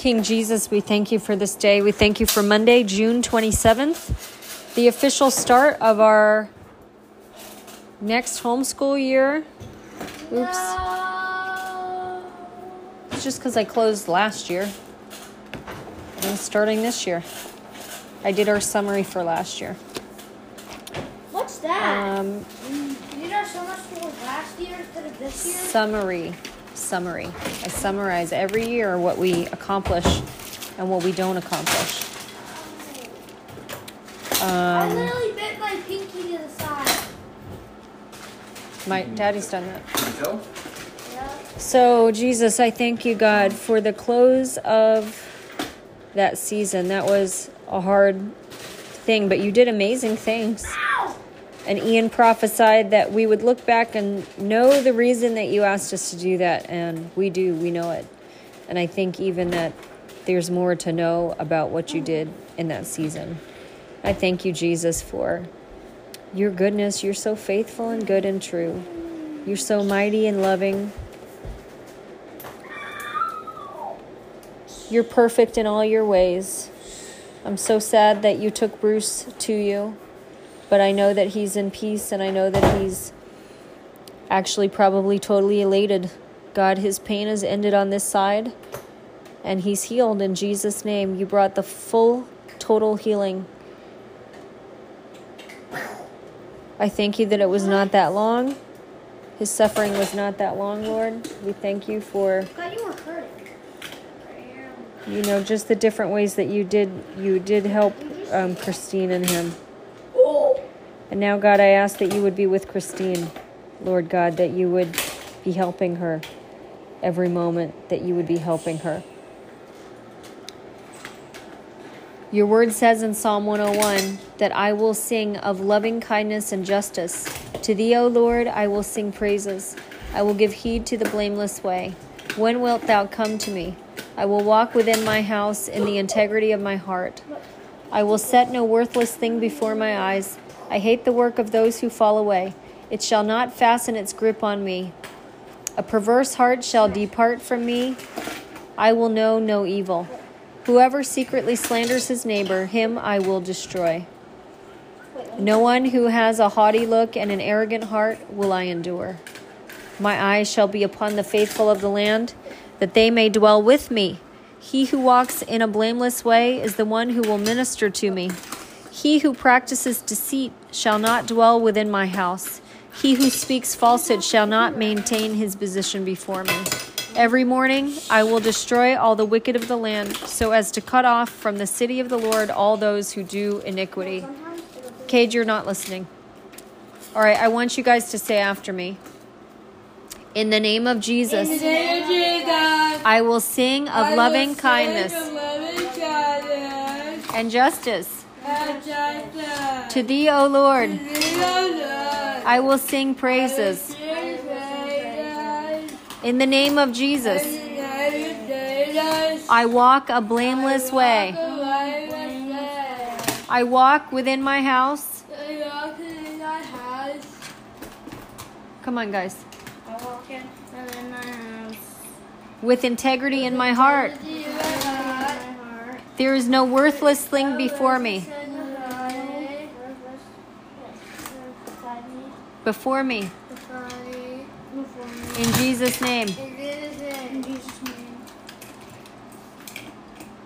King Jesus, we thank you for this day. We thank you for Monday, June 27th, the official start of our next homeschool year. Oops. It's just because I closed last year. I'm starting this year. I did our summary for last year. What's that? Um, you did our summer school last year instead of this year? summary. Summary. I summarize every year what we accomplish and what we don't accomplish. I Um, literally bit my pinky to the side. my daddy's done that. So, Jesus, I thank you, God, for the close of that season. That was a hard thing, but you did amazing things. And Ian prophesied that we would look back and know the reason that you asked us to do that, and we do, we know it. And I think even that there's more to know about what you did in that season. I thank you, Jesus, for your goodness. You're so faithful and good and true. You're so mighty and loving. You're perfect in all your ways. I'm so sad that you took Bruce to you, but I know that he's in peace and I know that he's actually probably totally elated. God, his pain has ended on this side and he's healed in Jesus' name. You brought the full, total healing. I thank you that it was not that long. His suffering was not that long, Lord. We thank you for I you were hurting. you know just the different ways that you did you did help um, Christine and him. And now, God, I ask that you would be with Christine, Lord God, that you would be helping her every moment, that you would be helping her. Your word says in Psalm 101 that I will sing of loving kindness and justice. To thee, O Lord, I will sing praises. I will give heed to the blameless way. When wilt thou come to me? I will walk within my house in the integrity of my heart. I will set no worthless thing before my eyes. I hate the work of those who fall away. It shall not fasten its grip on me. A perverse heart shall depart from me. I will know no evil. Whoever secretly slanders his neighbor, him I will destroy. No one who has a haughty look and an arrogant heart will I endure. My eyes shall be upon the faithful of the land, that they may dwell with me. He who walks in a blameless way is the one who will minister to me. He who practices deceit shall not dwell within my house. He who speaks falsehood shall not maintain his position before me. Every morning I will destroy all the wicked of the land, so as to cut off from the city of the Lord all those who do iniquity. Cade, you're not listening. All right, I want you guys to say after me. In the name of Jesus, I will sing of loving kindness and justice. To thee, O Lord, I will sing praises. In the name of Jesus, I walk a blameless way. I walk within my house. Come on, guys. With integrity in my heart. There is no worthless thing before me. Before me. In Jesus' name.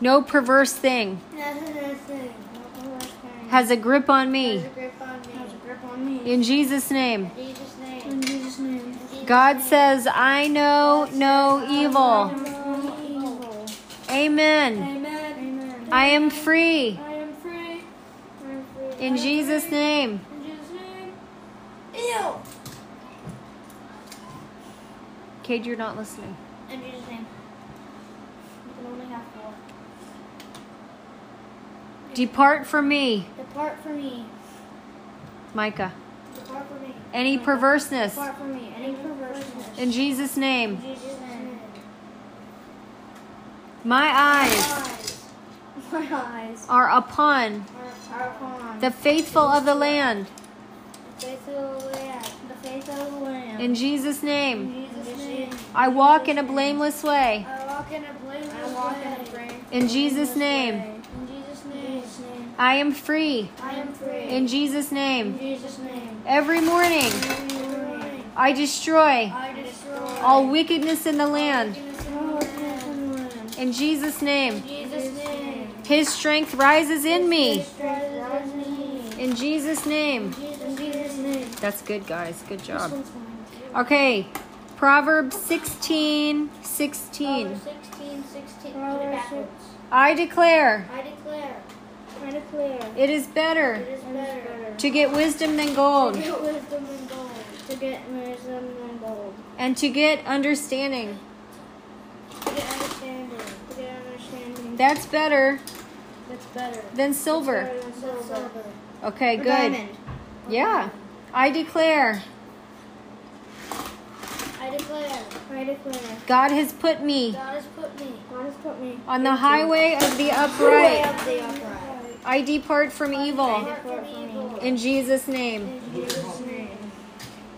No perverse thing has a grip on me. In Jesus' name. God says, I know no evil. Amen. I am free. In Jesus' name. Cade, you're not listening. In Jesus' name. You can only have four. Depart from me, Depart from me. Micah. Depart from me. Any perverseness. Depart from me. Any perverseness. In Jesus' name. In name. Jesus' name. My eyes. My eyes are upon are, upon the faithful of the land. the faith of the land. The faith of the land. In Jesus' In. Jesus' name. I walk in a blameless way. I walk walk in a blameless I walk in a way. In Jesus' name. In Jesus' name. I am free. I am free. In Jesus' In name. Jesus' name. Every morning, Every morning, I destroy I destroy all wickedness in the land. in the land. In Jesus' name. In Jesus' name. His strength rises in me. Rise in Jesus' name. In Jesus' name. That's good, guys. Good job. Okay. Proverbs 16 16. Proverbs 16, 16. Put. I declare I declare. I declare. it is better It is better to get wisdom than gold to get wisdom and gold. To get wisdom and gold. and to get understanding. To get understanding. To get understanding. That's better That's better. than silver. Better than silver. Okay, Or good. diamond. Yeah. I declare I declare. I declare. God has put me God has put me. God has put me on the highway of the upright. of the upright. I depart from evil. Depart from evil. In Jesus' name. In Jesus' name.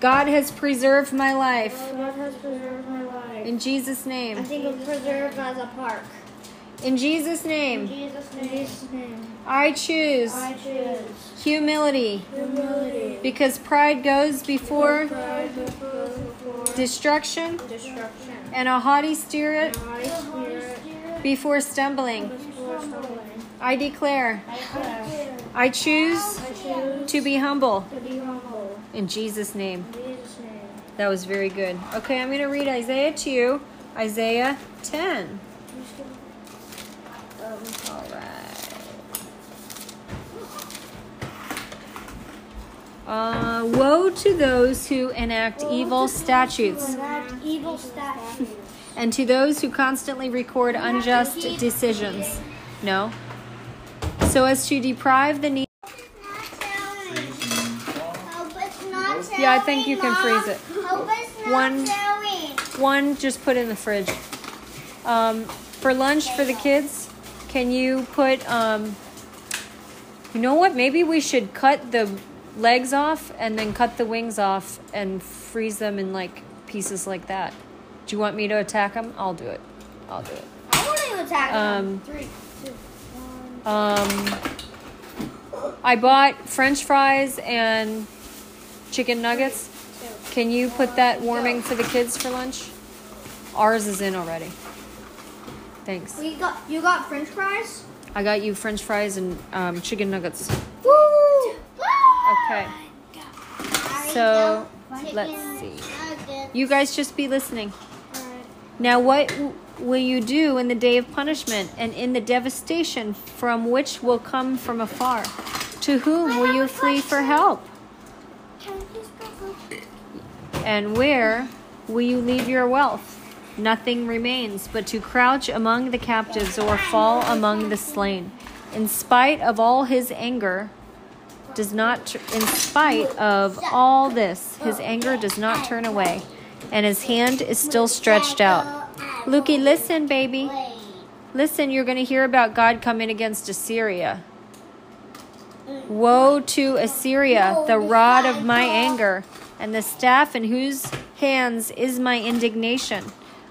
God has preserved my life. God has preserved my life. In Jesus' name. I think of preserved as a park. In Jesus' In name. Jesus' name. In Jesus' name. I choose I choose humility humility. because pride goes before Pride before before destruction destruction. and a haughty spirit Haughty spirit before stumbling. before stumbling. I declare I declare. I choose I choose to be humble. to be humble. In Jesus' name. In Jesus' name. That was very good. Okay, I'm going to read Isaiah 2, Isaiah 10. Um, All right. Uh, woe to those who enact evil statutes enact evil statutes. and to those who constantly record unjust decisions. No. So as to deprive the need. Yeah, I think you can freeze it. One- One, just put in the fridge. Um, for lunch for the kids, can you put, um, you know what? Maybe we should cut the legs off and then cut the wings off and freeze them in like pieces like that. Do you want me to attack them? I'll do it. I'll do it. I want to attack Um, them. Three, two, one. Um, I bought French fries and chicken nuggets. Can you put that warming for the kids for lunch? Ours is in already. Thanks. We got you got French fries. I got you French fries and um, chicken nuggets. Okay. So let's see. You guys just be listening. Now, what will you do in the day of punishment and in the devastation from which will come from afar? To whom will you flee for help? And where will you leave your wealth? Nothing remains but to crouch among the captives or fall among the slain. In spite of all his anger, does not in spite of all this, his anger does not turn away, and his hand is still stretched out. Lukey, listen, baby. Listen, you're going to hear about God coming against Assyria. Woe to Assyria, the rod of my anger, and the staff in whose hands is my indignation.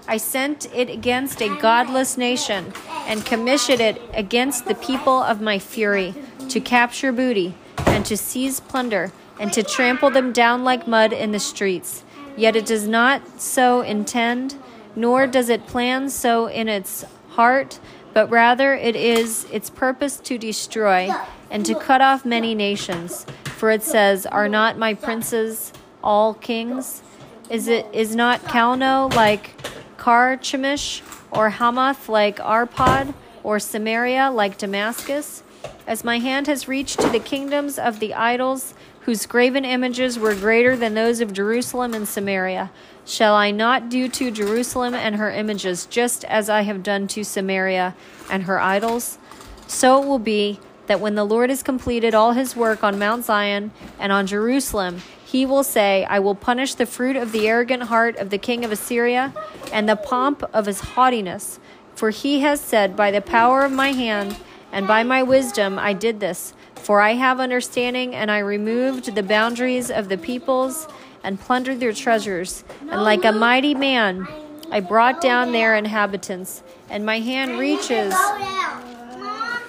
I sent it against a godless nation and commissioned it against the people of my fury to capture booty and to seize plunder and to trample them down like mud in the streets. Yet it does not so intend, nor does it plan so in its heart, but rather it is its purpose to destroy and to cut off many nations. For it says, Are not my princes all kings? Is it is not Calno like Carchemish, or Hamath like Arpad, or Samaria like Damascus? As my hand has reached to the kingdoms of the idols, whose graven images were greater than those of Jerusalem and Samaria, shall I not do to Jerusalem and her images just as I have done to Samaria and her idols? So it will be that when the Lord has completed all his work on Mount Zion and on Jerusalem, he will say, I will punish the fruit of the arrogant heart of the king of Assyria and the pomp of his haughtiness. For he has said, By the power of my hand and by my wisdom I did this. For I have understanding, and I removed the boundaries of the peoples and plundered their treasures. And like a mighty man, I brought down their inhabitants, and my hand reaches. Go down. Mom.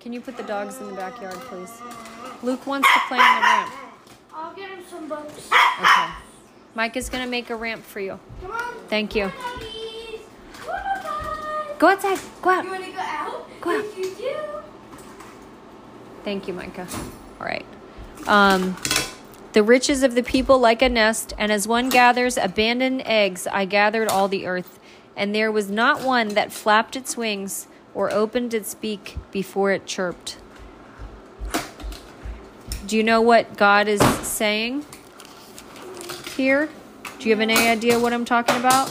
Can you put the dogs in the backyard, please? Luke wants to play on the ramp. I'll get him some books. Okay. Mike is going to make a ramp for you. Come on. Thank you. Go outside. Go out. You want to go out? Go out. Yes, you do. Thank you, Micah. All right. Um, the riches of the people like a nest, and as one gathers abandoned eggs, I gathered all the earth, and there was not one that flapped its wings or opened its beak before it chirped. Do you know what God is saying here? Do you have any idea what I'm talking about?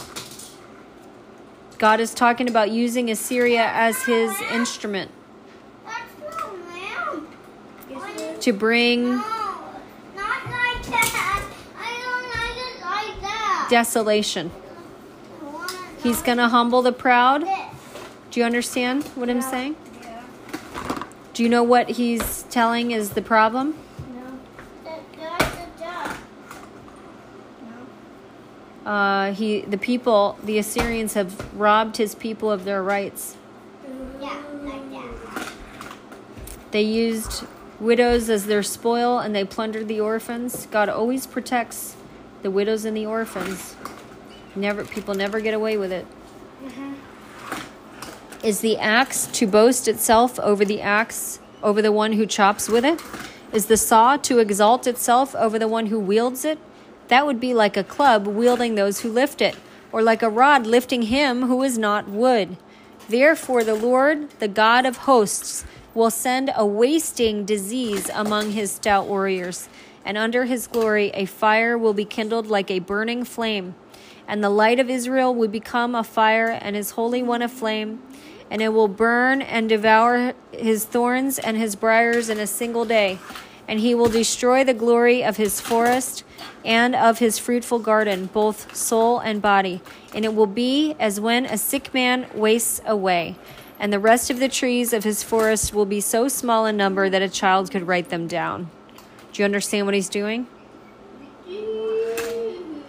God is talking about using Assyria as his instrument That's not lamb. to bring No, not like that. I don't like it like that. desolation. I want it He's going to humble the proud. Do you understand what I'm saying? Do you know what he's telling is the problem? No. That, that's the duck. No. Uh, he, the people, the Assyrians have robbed his people of their rights. Yeah, like that. They used widows as their spoil and they plundered the orphans. God always protects the widows and the orphans. Never, people never get away with it. Is the axe to boast itself over the axe, over the one who chops with it? Is the saw to exalt itself over the one who wields it? That would be like a club wielding those who lift it, or like a rod lifting him who is not wood. Therefore, the Lord, the God of hosts, will send a wasting disease among his stout warriors, and under his glory a fire will be kindled like a burning flame. And the light of Israel will become a fire, and his Holy One a flame, and it will burn and devour his thorns and his briars in a single day. And he will destroy the glory of his forest and of his fruitful garden, both soul and body. And it will be as when a sick man wastes away. And the rest of the trees of his forest will be so small in number that a child could write them down. Do you understand what he's doing?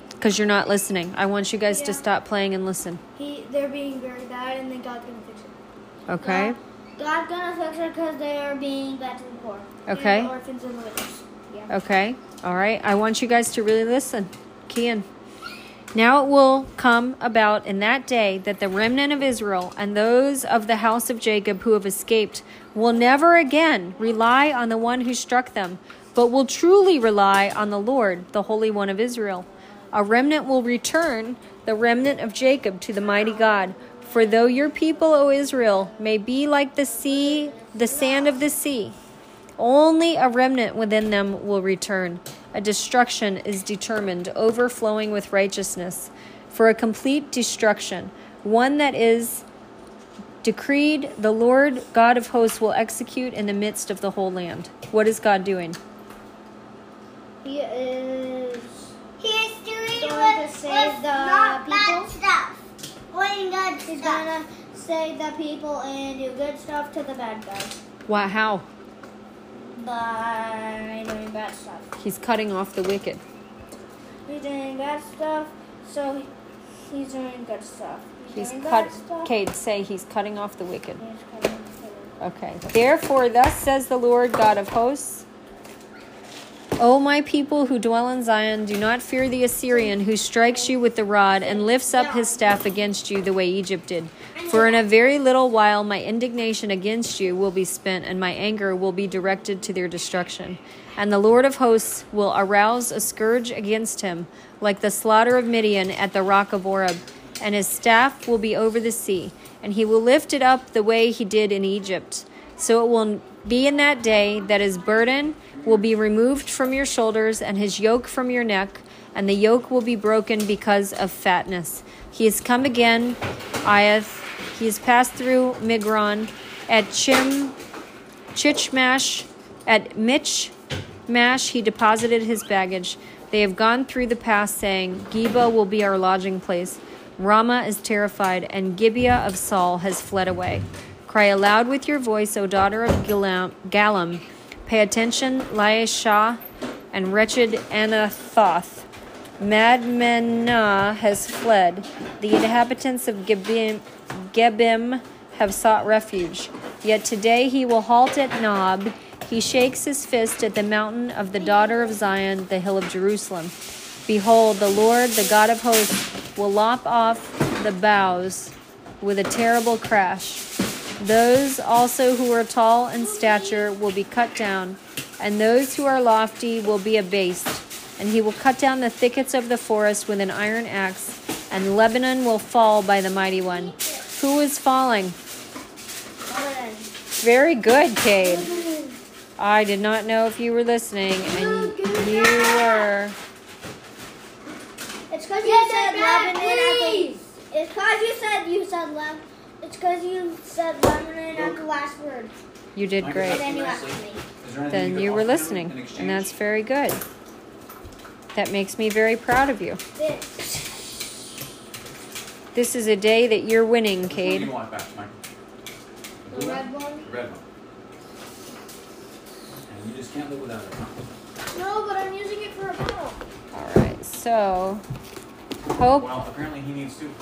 Because you're not listening. I want you guys to stop playing and listen. He, they're being very bad, and then God's gonna fix it. Okay? God, God's gonna fix it because they are being bad to the poor. Okay. And orphans and widows. Yeah. Okay. All right. I want you guys to really listen. In. Now it will come about in that day that the remnant of Israel and those of the house of Jacob who have escaped will never again rely on the one who struck them, but will truly rely on the Lord, the Holy One of Israel. A remnant will return, the remnant of Jacob, to the mighty God. For though your people, O Israel, may be like the sea, the sand of the sea, only a remnant within them will return. A destruction is determined, overflowing with righteousness, for a complete destruction, one that is decreed the Lord God of hosts will execute in the midst of the whole land. What is God doing? He is. He is doing Going to with, save the not people? Bad stuff. Good He's stuff. gonna save the people and do good stuff to the bad guys Why, how? by doing bad stuff. He's cutting off the wicked. He's doing bad stuff, so he's doing good stuff. He's doing cut. bad stuff. Kate, say he's cutting off the wicked. He's cutting off Okay. Therefore, thus says the Lord God of hosts O my people who dwell in Zion, do not fear the Assyrian who strikes you with the rod and lifts up his staff against you the way Egypt did. For in a very little while my indignation against you will be spent, and my anger will be directed to their destruction. And the Lord of hosts will arouse a scourge against him, like the slaughter of Midian at the rock of Oreb, and his staff will be over the sea, and he will lift it up the way he did in Egypt. So it will be in that day that his burden will be removed from your shoulders and his yoke from your neck, and the yoke will be broken because of fatness. He has come again, Aiath. He has passed through Migron at Chim, Chichmash, at Mitch, Mash. He deposited his baggage. They have gone through the pass, saying, Geba will be our lodging place. Ramah is terrified, and Gibeah of Saul has fled away. Cry aloud with your voice, O daughter of Gallim. Pay attention, Laishah, and wretched Anathoth. Madmenah has fled. The inhabitants of Gebim, Gebim have sought refuge. Yet today he will halt at Nob. He shakes his fist at the mountain of the daughter of Zion, the hill of Jerusalem. Behold, the Lord, the God of hosts, will lop off the boughs with a terrible crash. Those also who are tall in stature will be cut down, and those who are lofty will be abased. And he will cut down the thickets of the forest with an iron axe, and Lebanon will fall by the mighty one. Who is falling? Very good, Cade. I did not know if you were listening, and you were. It's because you said Dad, Lebanon please. It's because you said you said lem. It's because you said Lebanon at the last word. You did And great. then you asked me. Is there anything Then could you were offer them in listening, and that's very good. That makes me very proud of you. This. This is a day that you're winning, Which one do you want back, Mike? The blue red one? The red one. And you just can't live without it. huh? No, but I'm using it for a battle. All right, so hope. Well, apparently he needs to.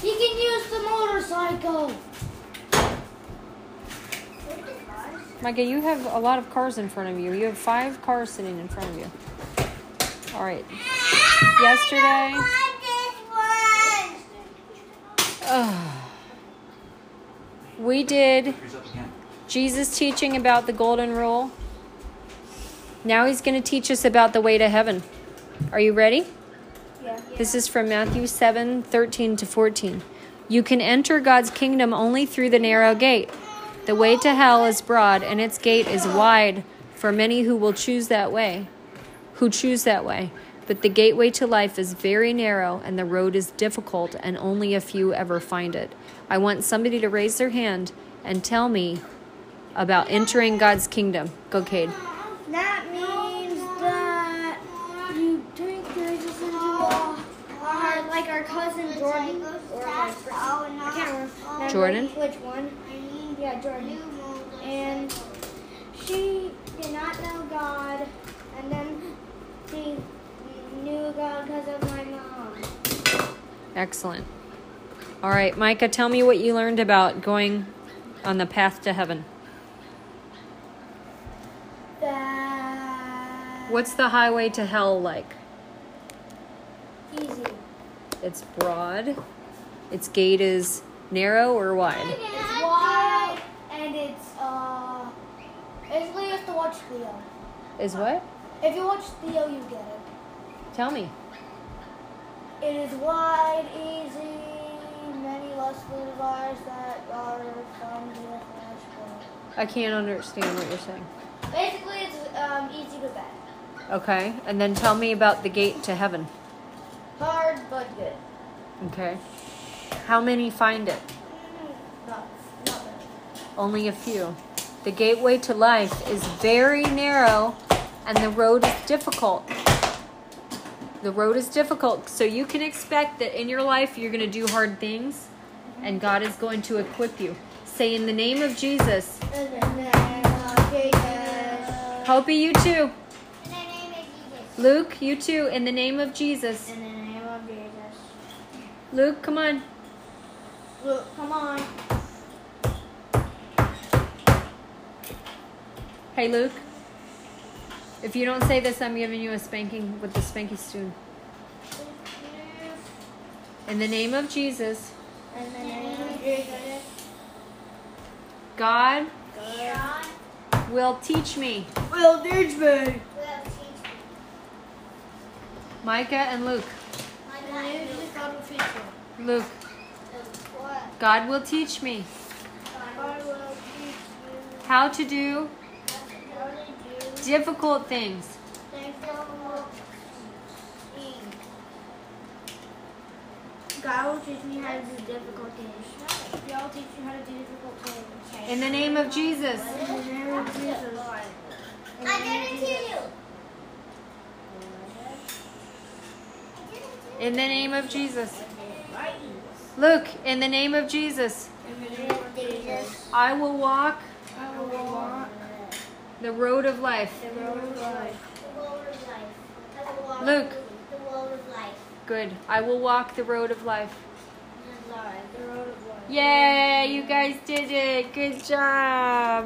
He can use the motorcycle. Micah, you have a lot of cars in front of you. You have five cars sitting in front of you. All right. Yesterday. Ugh. we did Here's up again. Jesus teaching about the golden rule. Now he's going to teach us about the way to heaven. Are you ready? This is from Matthew 7 13 to 14. You can enter God's kingdom only through the narrow gate. The way to hell is broad, and its gate is wide for many who will choose that way. Who choose that way. But the gateway to life is very narrow, and the road is difficult, and only a few ever find it. I want somebody to raise their hand and tell me about entering God's kingdom. Go, Cade. That means like our cousin Jordan or my friend. I can't remember Jordan? which one. Yeah, Jordan. And she did not know God, and then she knew God because of my mom. Excellent. All right, Micah, tell me what you learned about going on the path to heaven. That What's the highway to hell like? easy? It's broad. Its gate is narrow or wide? It's wide and it's uh. Basically, you have to watch Theo. Is what? If you watch Theo, you get it. Tell me. It is wide, easy, many less desires that are from the flesh. I can't understand what you're saying. Basically, it's um, easy to bad. Okay, and then tell me about the gate to heaven. Hard but good. Okay. How many find it? Not, not. Only a few. The gateway to life is very narrow and the road is difficult. The road is difficult, so you can expect that in your life you're going to do hard things and God is going to equip you. Say, in the name of Jesus, In the name of Jesus. Hopi, you too. Luke, you too. In the name of Jesus. In the name of Jesus. Luke, come on. Luke, come on. Hey, Luke. If you don't say this, I'm giving you a spanking with the spanky spoon. In the name of Jesus, In the name of Jesus. God God will teach me. will teach me. Micah and Luke. In the name of Jesus, God will teach me. Luke, God will teach me God will teach you how to do how to do difficult things. things that will eat. God will teach me how to do difficult things. God will teach you how to do difficult things. In the name of Jesus. In the name of Jesus. I didn't hear you. In the name of Jesus. Luke, in the name of Jesus, name of Jesus. I will walk I will walk The road of life. The road of life. The road of life. I will walk Luke. The road of life. Good. I will walk the road of life. The life. The road of life. Yay, you guys did it. Good job.